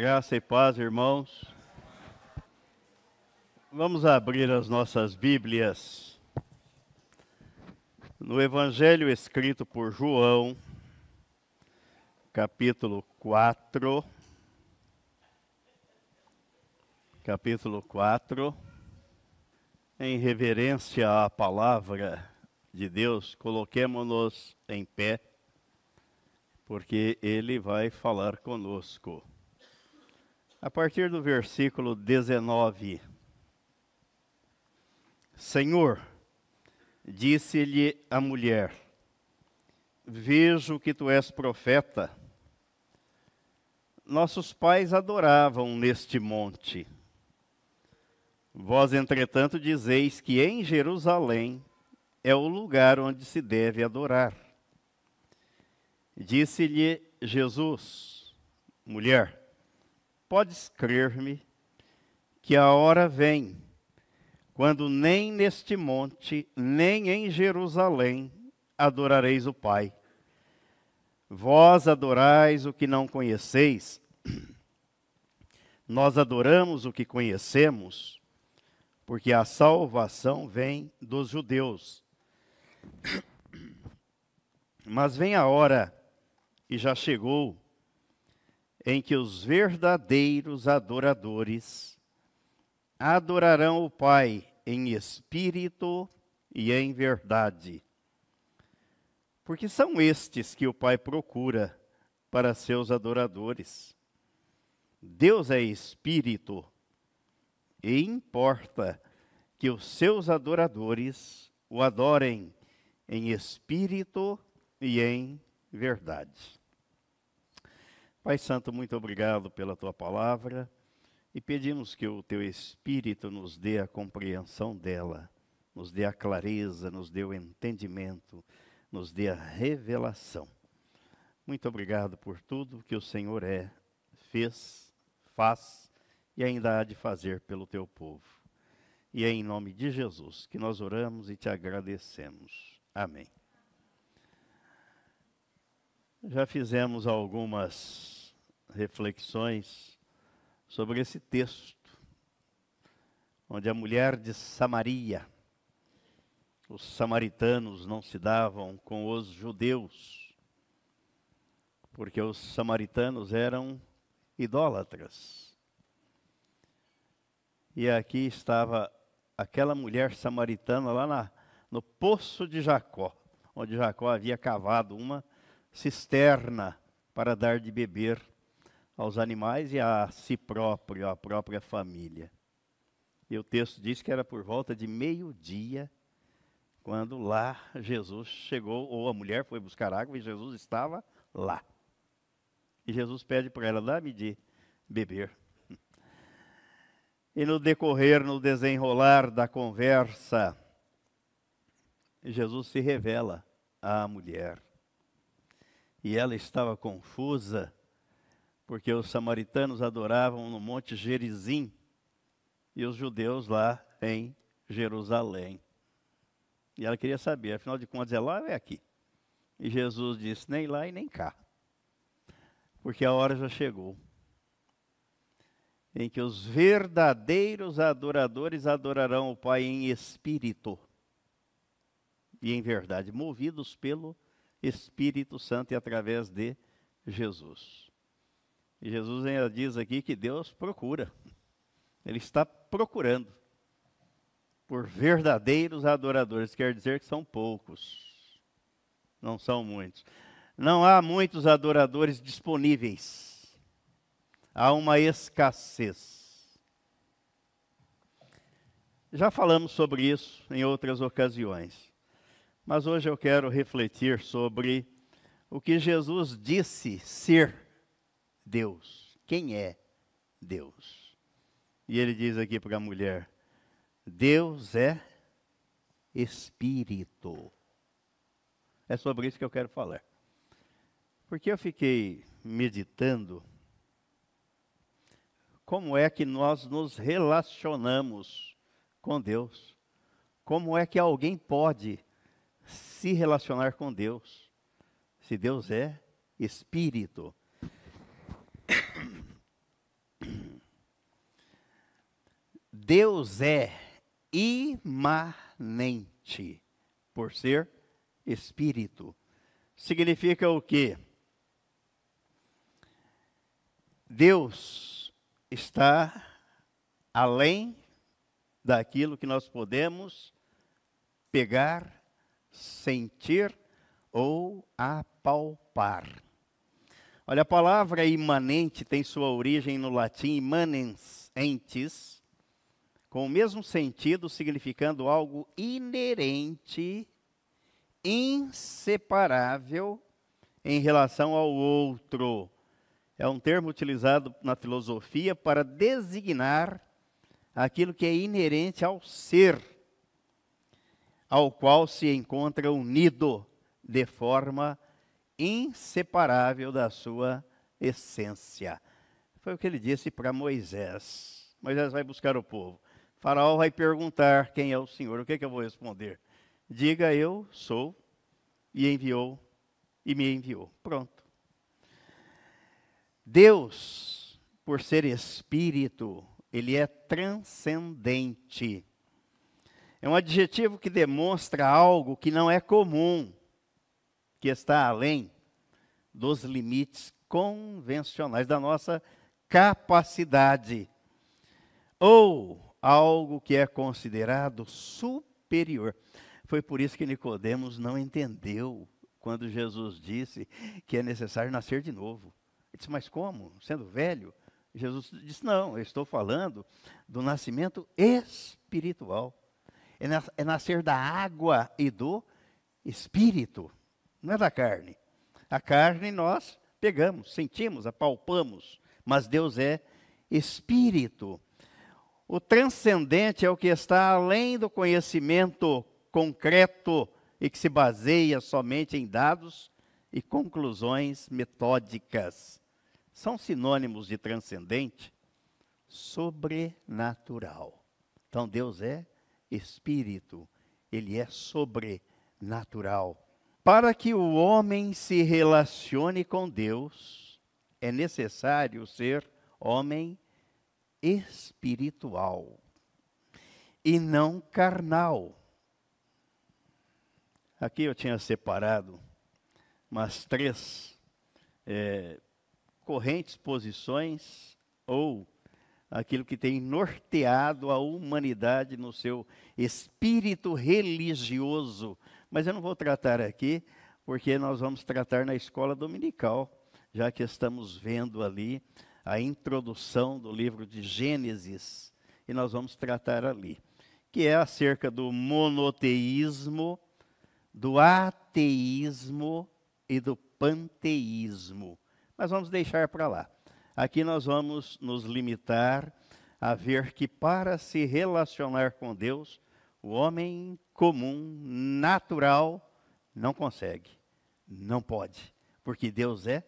Graça e paz, irmãos. Vamos abrir as nossas Bíblias no Evangelho escrito por João, capítulo 4. Capítulo 4. Em reverência à palavra de Deus, coloquemos-nos em pé, porque Ele vai falar conosco. A partir do versículo 19. Senhor, disse-lhe a mulher: Vejo que tu és profeta. Nossos pais adoravam neste monte. Vós, entretanto, dizeis que em Jerusalém é o lugar onde se deve adorar. Disse-lhe Jesus: Mulher, podes crer-me que a hora vem quando nem neste monte, nem em Jerusalém adorareis o Pai. Vós adorais o que não conheceis, nós adoramos o que conhecemos, porque a salvação vem dos judeus. Mas vem a hora, e já chegou, em que os verdadeiros adoradores adorarão o Pai em espírito e em verdade. Porque são estes que o Pai procura para seus adoradores. Deus é espírito e importa que os seus adoradores o adorem em espírito e em verdade. Pai Santo, muito obrigado pela tua palavra e pedimos que o teu Espírito nos dê a compreensão dela, nos dê a clareza, nos dê o entendimento, nos dê a revelação. Muito obrigado por tudo que o Senhor é, fez, faz e ainda há de fazer pelo teu povo. E é em nome de Jesus que nós oramos e te agradecemos. Amém. Já fizemos algumas reflexões sobre esse texto, onde a mulher de Samaria, os samaritanos não se davam com os judeus, porque os samaritanos eram idólatras. E aqui estava aquela mulher samaritana lá na, no poço de Jacó, onde Jacó havia cavado uma cisterna para dar de beber aos animais e a si próprio, à própria família. E o texto diz que era por volta de meio-dia, quando lá Jesus chegou, ou a mulher foi buscar água e Jesus estava lá. E Jesus pede para ela, dá-me de beber. E no decorrer, no desenrolar da conversa, Jesus se revela à mulher. E ela estava confusa, porque os samaritanos adoravam no Monte Gerizim e os judeus lá em Jerusalém. E ela queria saber, afinal de contas, é lá ou é aqui? E Jesus disse: nem lá e nem cá, porque a hora já chegou em que os verdadeiros adoradores adorarão o Pai em espírito e em verdade, movidos pelo Espírito Santo e através de Jesus. E Jesus ainda diz aqui que Deus procura. Ele está procurando por verdadeiros adoradores. Quer dizer que são poucos. Não são muitos. Não há muitos adoradores disponíveis. Há uma escassez. Já falamos sobre isso em outras ocasiões. Mas hoje eu quero refletir sobre o que Jesus disse ser Deus. Quem é Deus? E ele diz aqui para a mulher: Deus é Espírito. É sobre isso que eu quero falar. Porque eu fiquei meditando como é que nós nos relacionamos com Deus. Como é que alguém pode se relacionar com Deus? Se Deus é Espírito. Deus é imanente, por ser espírito. Significa o quê? Deus está além daquilo que nós podemos pegar, sentir ou apalpar. Olha, a palavra imanente tem sua origem no latim imanens, entes, com o mesmo sentido, significando algo inerente, inseparável em relação ao outro. É um termo utilizado na filosofia para designar aquilo que é inerente ao ser, ao qual se encontra unido de forma inseparável da sua essência. Foi o que ele disse para Moisés. Moisés vai buscar o povo. Faraó vai perguntar quem é o Senhor. O que, é que eu vou responder? Diga eu sou, e enviou, e me enviou. Pronto. Deus, por ser espírito, ele é transcendente. É um adjetivo que demonstra algo que não é comum que está além dos limites convencionais da nossa capacidade, ou algo que é considerado superior. Foi por isso que Nicodemos não entendeu quando Jesus disse que é necessário nascer de novo. Ele disse: "Mas como? Sendo velho?" Jesus disse: "Não, eu estou falando do nascimento espiritual. É, nascer da água e do espírito." não é da carne. A carne nós pegamos, sentimos, apalpamos, mas Deus é espírito. O transcendente é o que está além do conhecimento concreto e que se baseia somente em dados e conclusões metódicas. São sinônimos de transcendente, sobrenatural. Então Deus é espírito, ele é sobrenatural. Para que o homem se relacione com Deus, é necessário ser homem espiritual e não carnal. Aqui eu tinha separado umas três é, correntes posições ou aquilo que tem norteado a humanidade no seu espírito religioso mas eu não vou tratar aqui, porque nós vamos tratar na escola dominical, já que estamos vendo ali a introdução do livro de Gênesis, e nós vamos tratar ali, que é acerca do monoteísmo, do ateísmo e do panteísmo. Mas vamos deixar para lá. Aqui nós vamos nos limitar a ver que para se relacionar com Deus, o homem comum, natural, não consegue, não pode, porque Deus é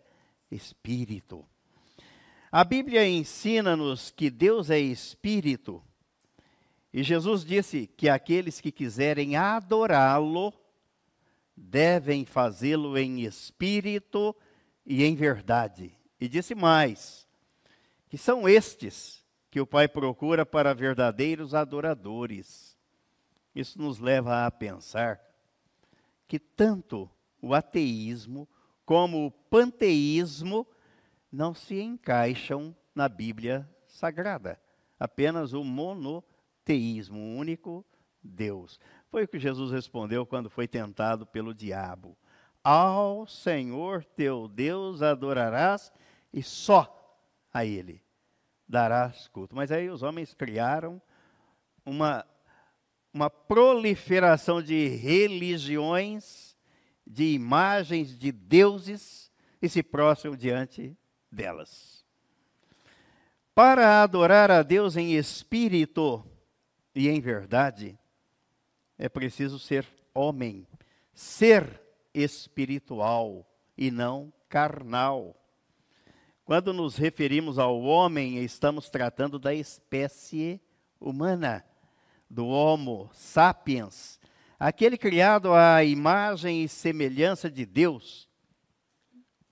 espírito. A Bíblia ensina-nos que Deus é espírito, e Jesus disse que aqueles que quiserem adorá-lo devem fazê-lo em espírito e em verdade. E disse mais: que são estes que o Pai procura para verdadeiros adoradores. Isso nos leva a pensar que tanto o ateísmo como o panteísmo não se encaixam na Bíblia Sagrada. Apenas o monoteísmo, o único Deus. Foi o que Jesus respondeu quando foi tentado pelo diabo. Ao Senhor teu Deus adorarás e só a Ele darás culto. Mas aí os homens criaram uma uma proliferação de religiões, de imagens de deuses e se prostram diante delas. Para adorar a Deus em espírito e em verdade, é preciso ser homem, ser espiritual e não carnal. Quando nos referimos ao homem, estamos tratando da espécie humana do Homo sapiens, aquele criado à imagem e semelhança de Deus,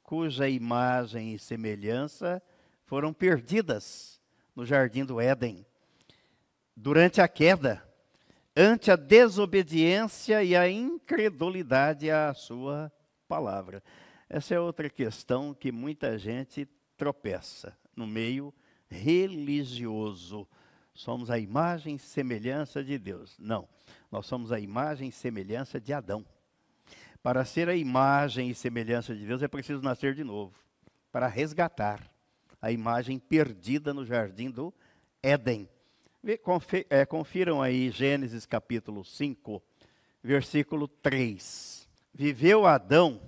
cuja imagem e semelhança foram perdidas no jardim do Éden. durante a queda, ante a desobediência e a incredulidade à sua palavra. Essa é outra questão que muita gente tropeça no meio religioso. Somos a imagem e semelhança de Deus. Não, nós somos a imagem e semelhança de Adão. Para ser a imagem e semelhança de Deus é preciso nascer de novo, para resgatar a imagem perdida no jardim do Éden. É, confiram aí Gênesis capítulo 5, versículo 3. Viveu Adão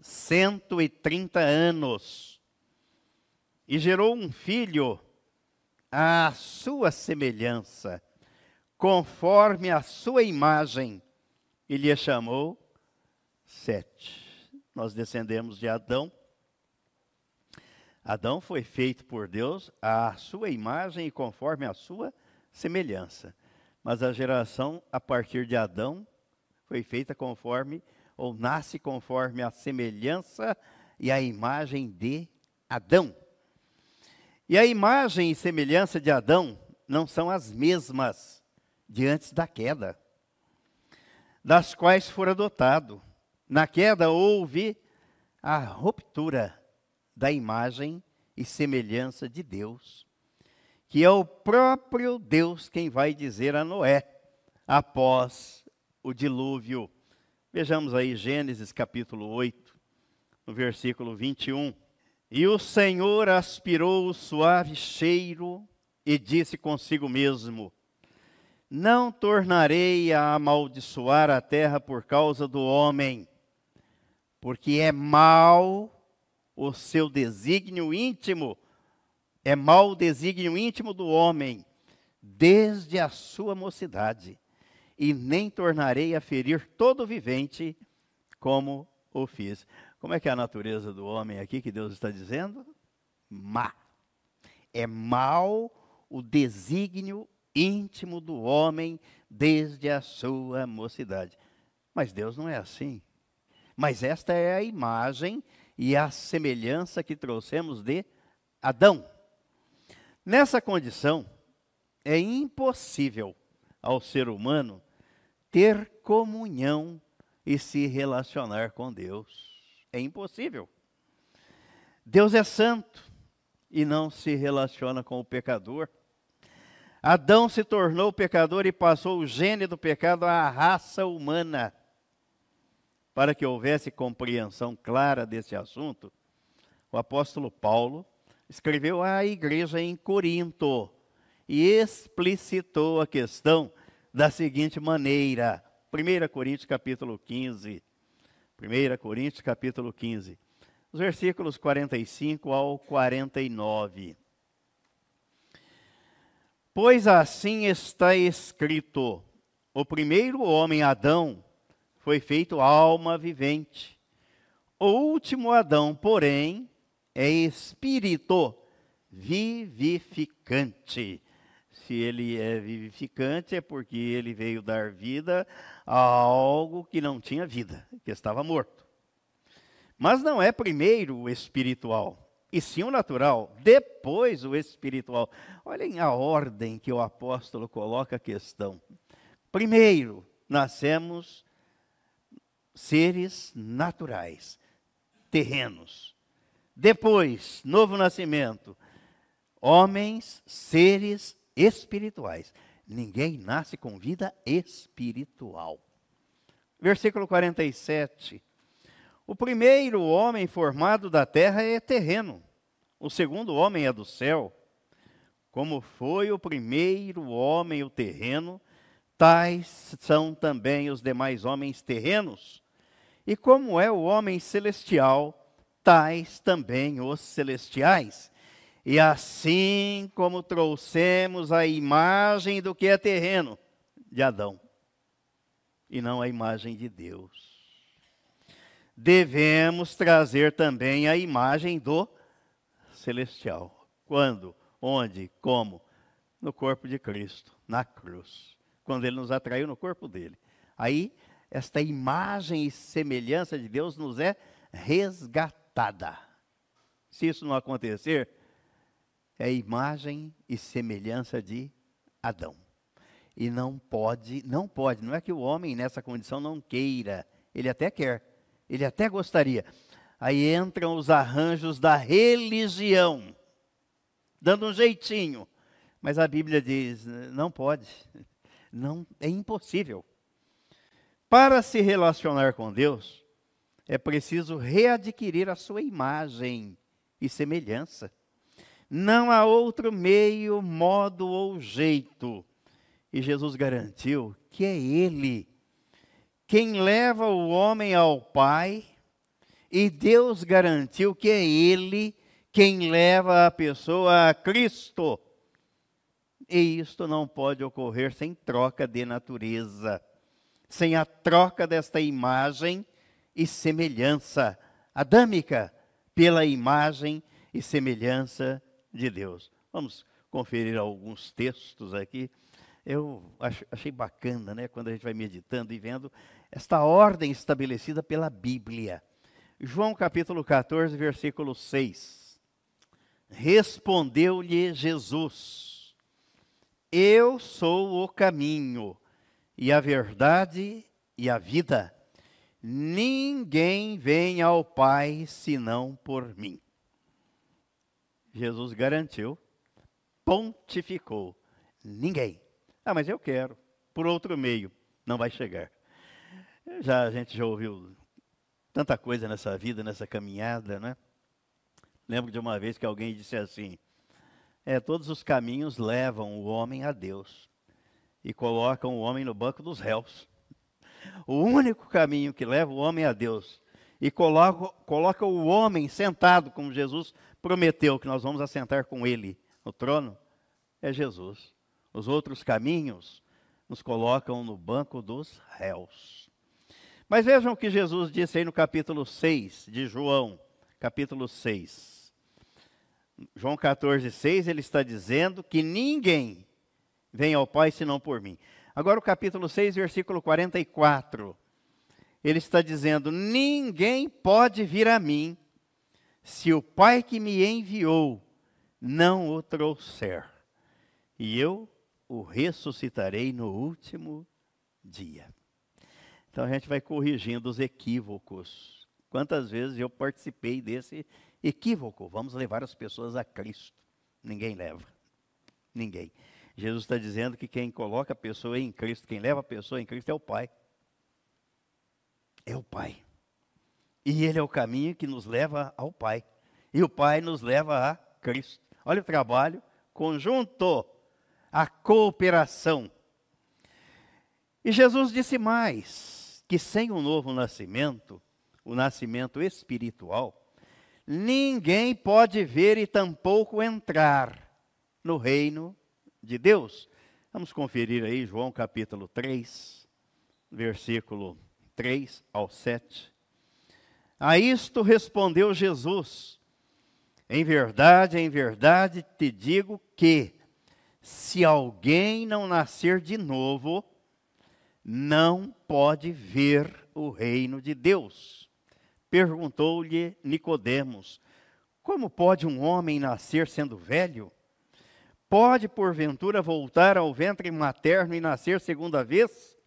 130 anos e gerou um filho à sua semelhança, conforme a sua imagem, e lhe chamou Sete. Nós descendemos de Adão. Adão foi feito por Deus à sua imagem e conforme a sua semelhança. Mas a geração a partir de Adão foi feita conforme, ou nasce conforme a semelhança e a imagem de Adão. E a imagem e semelhança de Adão não são as mesmas de antes da queda, das quais for adotado. Na queda houve a ruptura da imagem e semelhança de Deus, que é o próprio Deus quem vai dizer a Noé após o dilúvio. Vejamos aí Gênesis capítulo 8, no versículo 21. E o Senhor aspirou o suave cheiro e disse consigo mesmo: Não tornarei a amaldiçoar a terra por causa do homem, porque é mal o seu desígnio íntimo, é mal o desígnio íntimo do homem, desde a sua mocidade, e nem tornarei a ferir todo vivente como o fiz. Como é que é a natureza do homem aqui que Deus está dizendo? Má. É mal o desígnio íntimo do homem desde a sua mocidade. Mas Deus não é assim. Mas esta é a imagem e a semelhança que trouxemos de Adão. Nessa condição, é impossível ao ser humano ter comunhão e se relacionar com Deus. É impossível. Deus é santo e não se relaciona com o pecador. Adão se tornou pecador e passou o gene do pecado à raça humana. Para que houvesse compreensão clara desse assunto, o apóstolo Paulo escreveu à igreja em Corinto e explicitou a questão da seguinte maneira: 1 Coríntios capítulo 15, 1 Coríntios capítulo 15, os versículos 45 ao 49. Pois assim está escrito: o primeiro homem, Adão, foi feito alma vivente. O último Adão, porém, é espírito vivificante. Se ele é vivificante, é porque ele veio dar vida a algo que não tinha vida, que estava morto. Mas não é primeiro o espiritual, e sim o natural, depois o espiritual. Olhem a ordem que o apóstolo coloca a questão. Primeiro, nascemos seres naturais, terrenos. Depois, novo nascimento, homens, seres espirituais. Ninguém nasce com vida espiritual. Versículo 47. O primeiro homem formado da terra é terreno, o segundo homem é do céu. Como foi o primeiro homem o terreno, tais são também os demais homens terrenos. E como é o homem celestial, tais também os celestiais. E assim como trouxemos a imagem do que é terreno de Adão, e não a imagem de Deus, devemos trazer também a imagem do celestial. Quando? Onde? Como? No corpo de Cristo, na cruz. Quando ele nos atraiu no corpo dele. Aí, esta imagem e semelhança de Deus nos é resgatada. Se isso não acontecer, é imagem e semelhança de Adão. E não pode, não pode, não é que o homem nessa condição não queira, ele até quer, ele até gostaria. Aí entram os arranjos da religião, dando um jeitinho. Mas a Bíblia diz: não pode, não é impossível. Para se relacionar com Deus, é preciso readquirir a sua imagem e semelhança. Não há outro meio, modo ou jeito. E Jesus garantiu que é Ele quem leva o homem ao Pai, e Deus garantiu que é Ele quem leva a pessoa a Cristo. E isto não pode ocorrer sem troca de natureza, sem a troca desta imagem e semelhança adâmica pela imagem e semelhança de Deus. Vamos conferir alguns textos aqui. Eu achei bacana, né, quando a gente vai meditando e vendo esta ordem estabelecida pela Bíblia. João capítulo 14, versículo 6. Respondeu-lhe Jesus: Eu sou o caminho e a verdade e a vida. Ninguém vem ao Pai senão por mim. Jesus garantiu, pontificou: ninguém. Ah, mas eu quero, por outro meio, não vai chegar. Já a gente já ouviu tanta coisa nessa vida, nessa caminhada, né? Lembro de uma vez que alguém disse assim: é, todos os caminhos levam o homem a Deus e colocam o homem no banco dos réus. O único caminho que leva o homem a Deus e coloca, coloca o homem sentado, como Jesus prometeu que nós vamos assentar com ele no trono, é Jesus. Os outros caminhos nos colocam no banco dos réus. Mas vejam o que Jesus disse aí no capítulo 6 de João, capítulo 6. João 14, 6, ele está dizendo que ninguém vem ao Pai senão por mim. Agora o capítulo 6, versículo 44 ele está dizendo: Ninguém pode vir a mim se o Pai que me enviou não o trouxer, e eu o ressuscitarei no último dia. Então a gente vai corrigindo os equívocos. Quantas vezes eu participei desse equívoco? Vamos levar as pessoas a Cristo. Ninguém leva. Ninguém. Jesus está dizendo que quem coloca a pessoa em Cristo, quem leva a pessoa em Cristo é o Pai é o Pai. E Ele é o caminho que nos leva ao Pai. E o Pai nos leva a Cristo. Olha o trabalho conjunto, a cooperação. E Jesus disse mais: que sem o novo nascimento, o nascimento espiritual, ninguém pode ver e tampouco entrar no reino de Deus. Vamos conferir aí João capítulo 3, versículo 3 ao 7. A isto respondeu Jesus: Em verdade, em verdade te digo que, se alguém não nascer de novo, não pode ver o reino de Deus. Perguntou-lhe Nicodemos: Como pode um homem nascer sendo velho? Pode porventura voltar ao ventre materno e nascer segunda vez?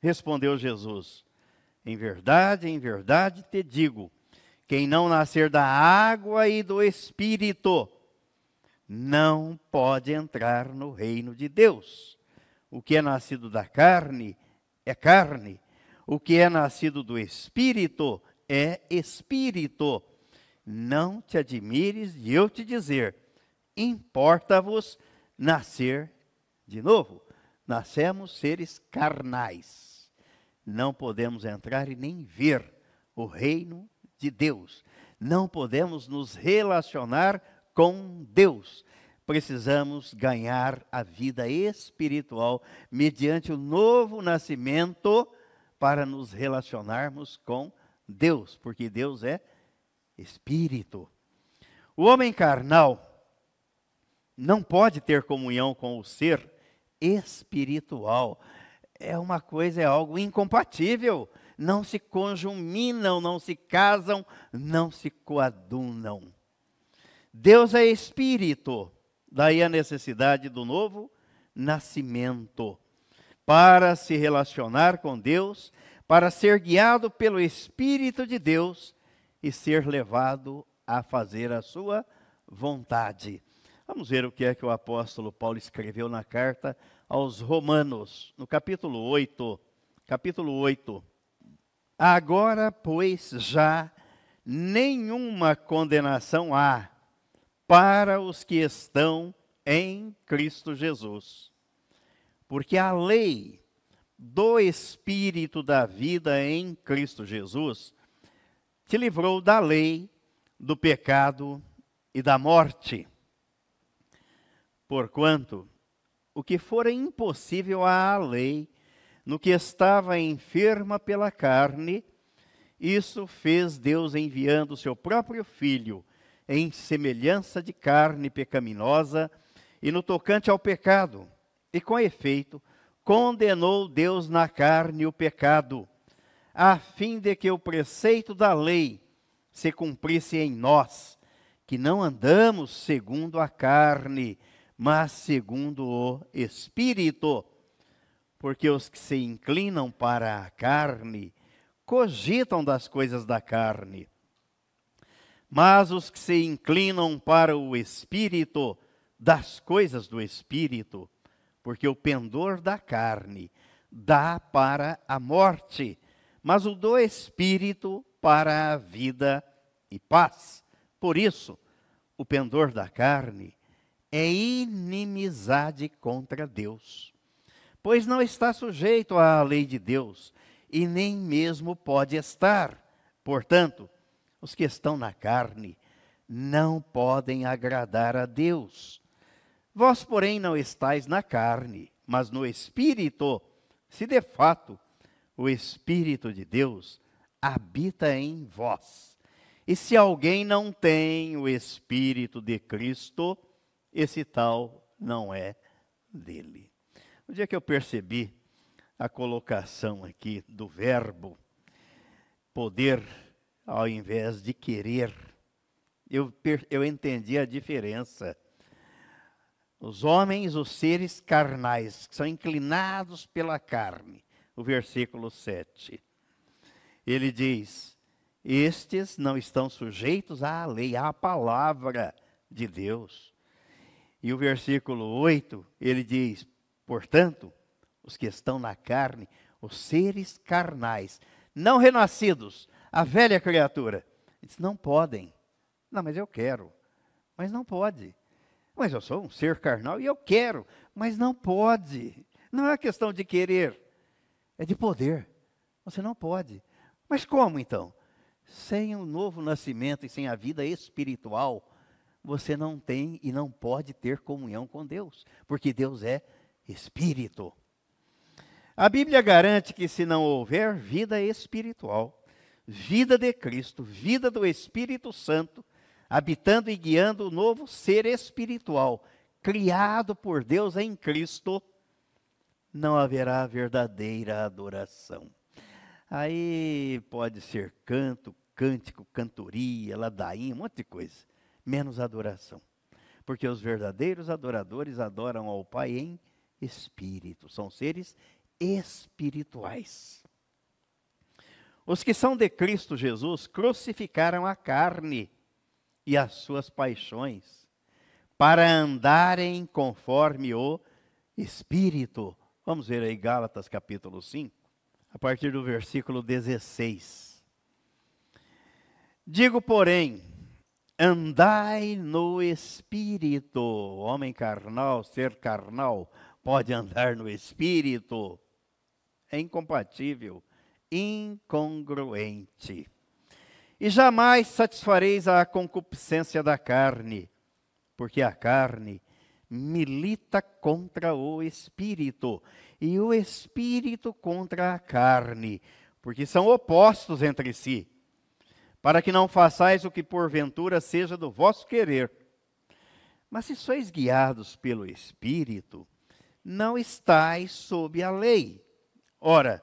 Respondeu Jesus: em verdade, em verdade te digo: quem não nascer da água e do espírito não pode entrar no reino de Deus. O que é nascido da carne é carne, o que é nascido do espírito é espírito. Não te admires de eu te dizer: importa-vos nascer de novo. Nascemos seres carnais não podemos entrar e nem ver o reino de Deus. Não podemos nos relacionar com Deus. Precisamos ganhar a vida espiritual mediante o novo nascimento para nos relacionarmos com Deus, porque Deus é espírito. O homem carnal não pode ter comunhão com o ser espiritual é uma coisa, é algo incompatível. Não se conjuminam, não se casam, não se coadunam. Deus é espírito, daí a necessidade do novo nascimento para se relacionar com Deus, para ser guiado pelo Espírito de Deus e ser levado a fazer a sua vontade. Vamos ver o que é que o apóstolo Paulo escreveu na carta aos Romanos, no capítulo 8. Capítulo 8. Agora, pois, já nenhuma condenação há para os que estão em Cristo Jesus. Porque a lei do Espírito da vida em Cristo Jesus te livrou da lei, do pecado e da morte. Porquanto, o que fora impossível à lei, no que estava enferma pela carne, isso fez Deus enviando o seu próprio Filho em semelhança de carne pecaminosa e no tocante ao pecado, e com efeito, condenou Deus na carne o pecado, a fim de que o preceito da lei se cumprisse em nós, que não andamos segundo a carne, mas segundo o Espírito. Porque os que se inclinam para a carne cogitam das coisas da carne, mas os que se inclinam para o Espírito, das coisas do Espírito, porque o pendor da carne dá para a morte, mas o do Espírito para a vida e paz. Por isso, o pendor da carne é inimizade contra Deus, pois não está sujeito à lei de Deus e nem mesmo pode estar. Portanto, os que estão na carne não podem agradar a Deus. Vós, porém, não estáis na carne, mas no Espírito, se de fato o Espírito de Deus habita em vós. E se alguém não tem o Espírito de Cristo, esse tal não é dele. O dia que eu percebi a colocação aqui do verbo poder ao invés de querer. Eu, eu entendi a diferença. Os homens, os seres carnais, que são inclinados pela carne. O versículo 7. Ele diz: Estes não estão sujeitos à lei, à palavra de Deus. E o versículo 8, ele diz: Portanto, os que estão na carne, os seres carnais, não renascidos, a velha criatura. Diz, não podem. Não, mas eu quero. Mas não pode. Mas eu sou um ser carnal e eu quero. Mas não pode. Não é questão de querer, é de poder. Você não pode. Mas como então? Sem o um novo nascimento e sem a vida espiritual, você não tem e não pode ter comunhão com Deus, porque Deus é espírito. A Bíblia garante que se não houver vida espiritual, vida de Cristo, vida do Espírito Santo, habitando e guiando o novo ser espiritual, criado por Deus em Cristo, não haverá verdadeira adoração. Aí pode ser canto, cântico, cantoria, ladainha, um monte de coisa, menos adoração. Porque os verdadeiros adoradores adoram ao Pai em espírito, são seres espirituais. Os que são de Cristo Jesus crucificaram a carne e as suas paixões, para andarem conforme o Espírito. Vamos ver aí Gálatas capítulo 5, a partir do versículo 16. Digo, porém, andai no Espírito, homem carnal, ser carnal, pode andar no Espírito. É incompatível, incongruente. E jamais satisfareis a concupiscência da carne, porque a carne milita contra o espírito, e o espírito contra a carne, porque são opostos entre si, para que não façais o que porventura seja do vosso querer. Mas se sois guiados pelo espírito, não estais sob a lei. Ora,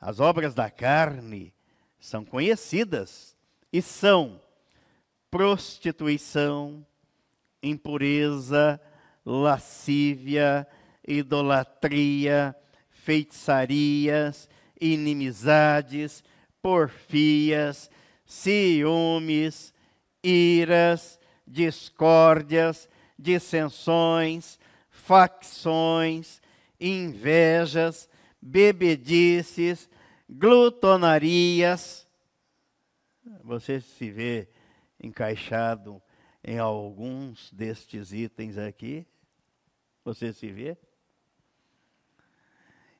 as obras da carne são conhecidas e são prostituição, impureza, lascívia, idolatria, feitiçarias, inimizades, porfias, ciúmes, iras, discórdias, dissensões, facções, invejas, bebedices, glutonarias. Você se vê encaixado em alguns destes itens aqui? Você se vê?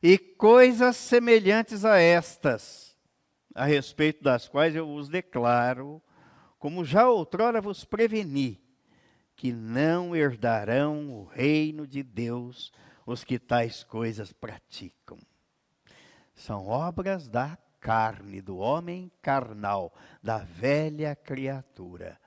E coisas semelhantes a estas, a respeito das quais eu vos declaro, como já outrora vos preveni, que não herdarão o reino de Deus os que tais coisas praticam. São obras da carne, do homem carnal, da velha criatura.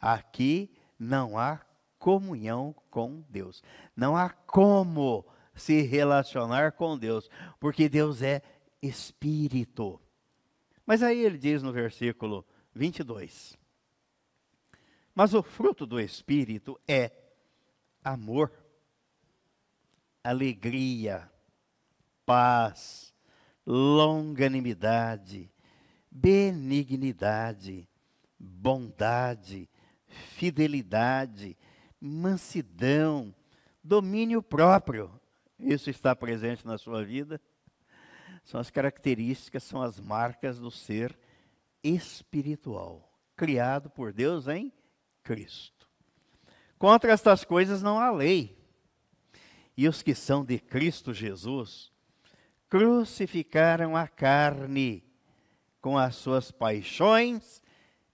Aqui não há comunhão com Deus. Não há como se relacionar com Deus, porque Deus é espírito. Mas aí ele diz no versículo 22: Mas o fruto do espírito é amor, alegria, paz, longanimidade, benignidade, bondade, fidelidade, mansidão, domínio próprio. Isso está presente na sua vida? São as características, são as marcas do ser espiritual, criado por Deus em Cristo. Contra estas coisas não há lei. E os que são de Cristo Jesus crucificaram a carne com as suas paixões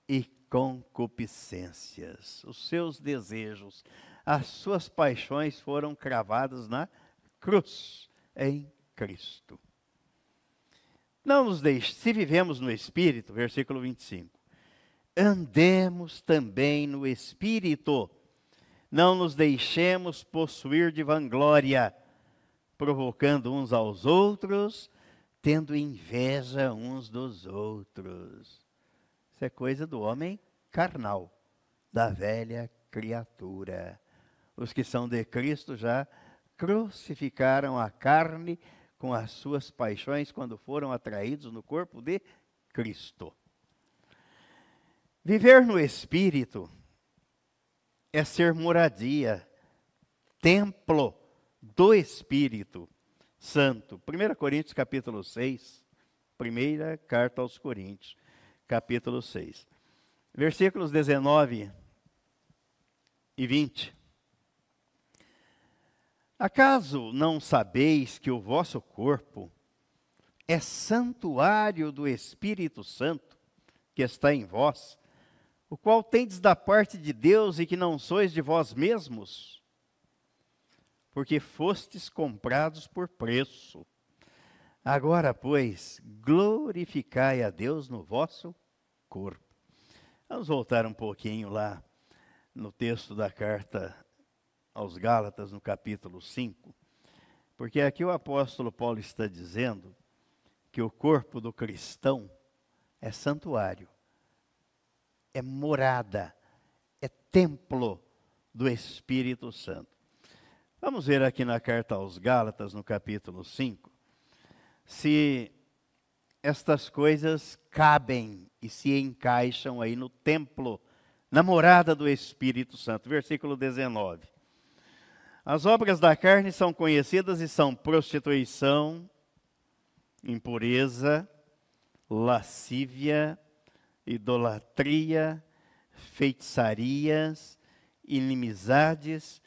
e concupiscências. Os seus desejos, as suas paixões foram cravadas na cruz em Cristo. Não nos deixe, se vivemos no Espírito, versículo 25, andemos também no Espírito, não nos deixemos possuir de vanglória provocando uns aos outros, tendo inveja uns dos outros. Isso é coisa do homem carnal, da velha criatura. Os que são de Cristo já crucificaram a carne com as suas paixões quando foram atraídos no corpo de Cristo. Viver no Espírito é ser moradia, templo do Espírito Santo. 1 Coríntios capítulo 6, primeira carta aos Coríntios, capítulo 6. Versículos 19 e 20. Acaso não sabeis que o vosso corpo é santuário do Espírito Santo que está em vós, o qual tendes da parte de Deus e que não sois de vós mesmos? porque fostes comprados por preço. Agora, pois, glorificai a Deus no vosso corpo. Vamos voltar um pouquinho lá no texto da carta aos Gálatas, no capítulo 5, porque aqui o apóstolo Paulo está dizendo que o corpo do cristão é santuário, é morada, é templo do Espírito Santo. Vamos ver aqui na carta aos Gálatas, no capítulo 5, se estas coisas cabem e se encaixam aí no templo, na morada do Espírito Santo. Versículo 19. As obras da carne são conhecidas e são prostituição, impureza, lascívia, idolatria, feitiçarias, inimizades,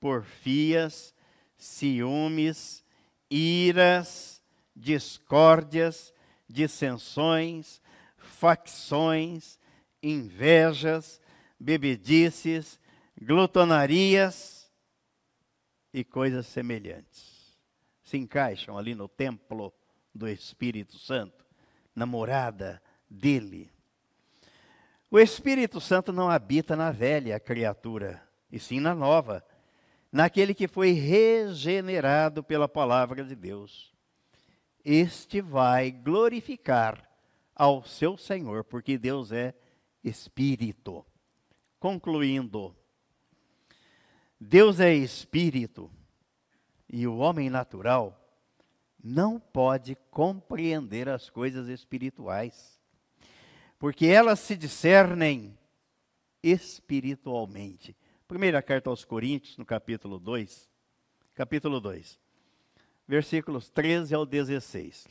porfias, ciúmes, iras, discórdias, dissensões, facções, invejas, bebedices, glutonarias e coisas semelhantes. Se encaixam ali no templo do Espírito Santo, na morada dele. O Espírito Santo não habita na velha criatura, e sim na nova naquele que foi regenerado pela palavra de Deus. Este vai glorificar ao seu Senhor, porque Deus é espírito. Concluindo, Deus é espírito E o homem natural não pode compreender as coisas espirituais, porque elas se discernem espiritualmente. Primeira carta aos Coríntios, no capítulo 2, capítulo 2, versículos 13 ao 16.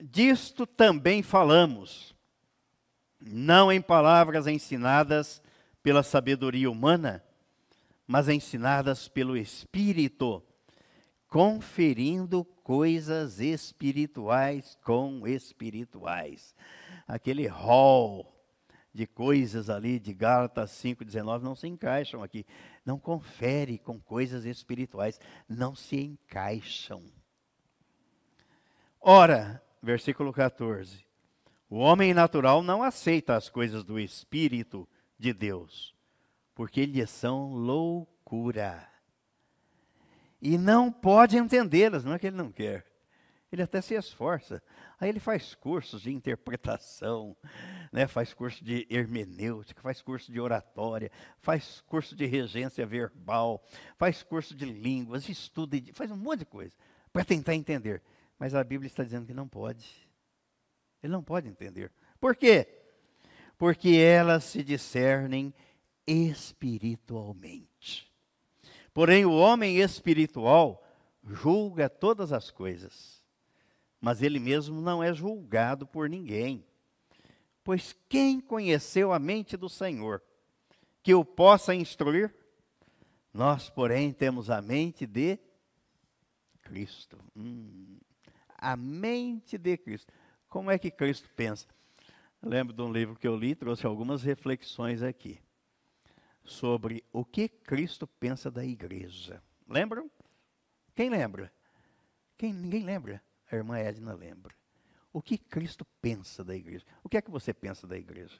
Disto também falamos, não em palavras ensinadas pela sabedoria humana, mas ensinadas pelo Espírito, conferindo coisas espirituais com espirituais. Aquele rol de coisas ali de Gálatas 5,19 não se encaixam aqui. Não confere com coisas espirituais, não se encaixam. Ora, versículo 14: o homem natural não aceita as coisas do Espírito de Deus, porque lhes são loucura. E não pode entendê-las, não é que ele não quer. Ele até se esforça. Aí ele faz cursos de interpretação, né? faz curso de hermenêutica, faz curso de oratória, faz curso de regência verbal, faz curso de línguas, estuda, faz um monte de coisa para tentar entender. Mas a Bíblia está dizendo que não pode. Ele não pode entender. Por quê? Porque elas se discernem espiritualmente. Porém, o homem espiritual julga todas as coisas, mas ele mesmo não é julgado por ninguém. Pois quem conheceu a mente do Senhor, que o possa instruir? Nós, porém, temos a mente de Cristo. Hum, a mente de Cristo. Como é que Cristo pensa? Lembro de um livro que eu li, trouxe algumas reflexões aqui sobre o que Cristo pensa da igreja. Lembram? Quem lembra? Quem, ninguém lembra. A irmã Edna lembra. O que Cristo pensa da igreja? O que é que você pensa da igreja?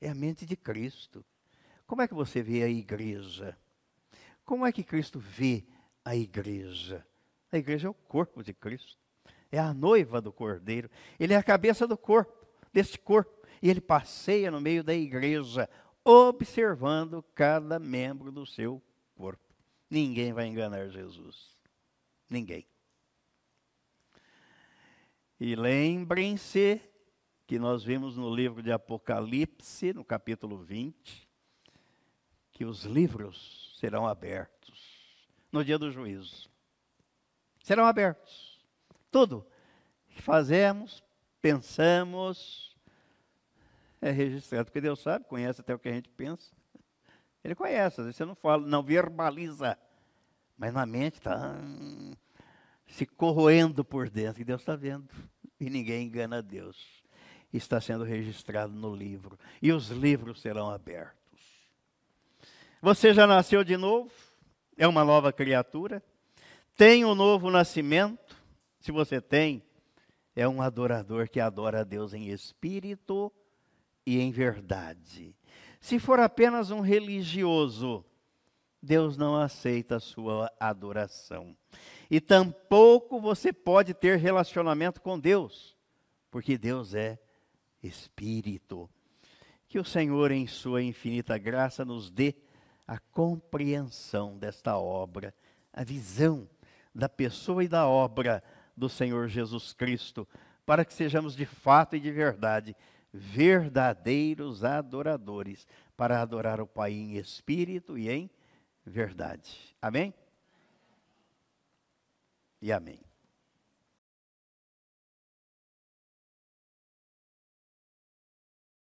É a mente de Cristo. Como é que você vê a igreja? Como é que Cristo vê a igreja? A igreja é o corpo de Cristo. É a noiva do cordeiro. Ele é a cabeça do corpo, deste corpo. E ele passeia no meio da igreja, observando cada membro do seu corpo. Ninguém vai enganar Jesus. Ninguém. E lembrem-se que nós vimos no livro de Apocalipse, no capítulo 20, que os livros serão abertos no dia do juízo. Serão abertos. Tudo que fazemos, pensamos, é registrado, porque Deus sabe, conhece até o que a gente pensa. Ele conhece, às vezes você não fala, não verbaliza, mas na mente está hum, se corroendo por dentro, e Deus está vendo. E ninguém engana Deus. Está sendo registrado no livro. E os livros serão abertos. Você já nasceu de novo? É uma nova criatura? Tem um novo nascimento? Se você tem, é um adorador que adora a Deus em espírito e em verdade. Se for apenas um religioso, Deus não aceita a sua adoração. E tampouco você pode ter relacionamento com Deus, porque Deus é Espírito. Que o Senhor, em Sua infinita graça, nos dê a compreensão desta obra, a visão da pessoa e da obra do Senhor Jesus Cristo, para que sejamos de fato e de verdade verdadeiros adoradores, para adorar o Pai em espírito e em verdade. Amém? E amém.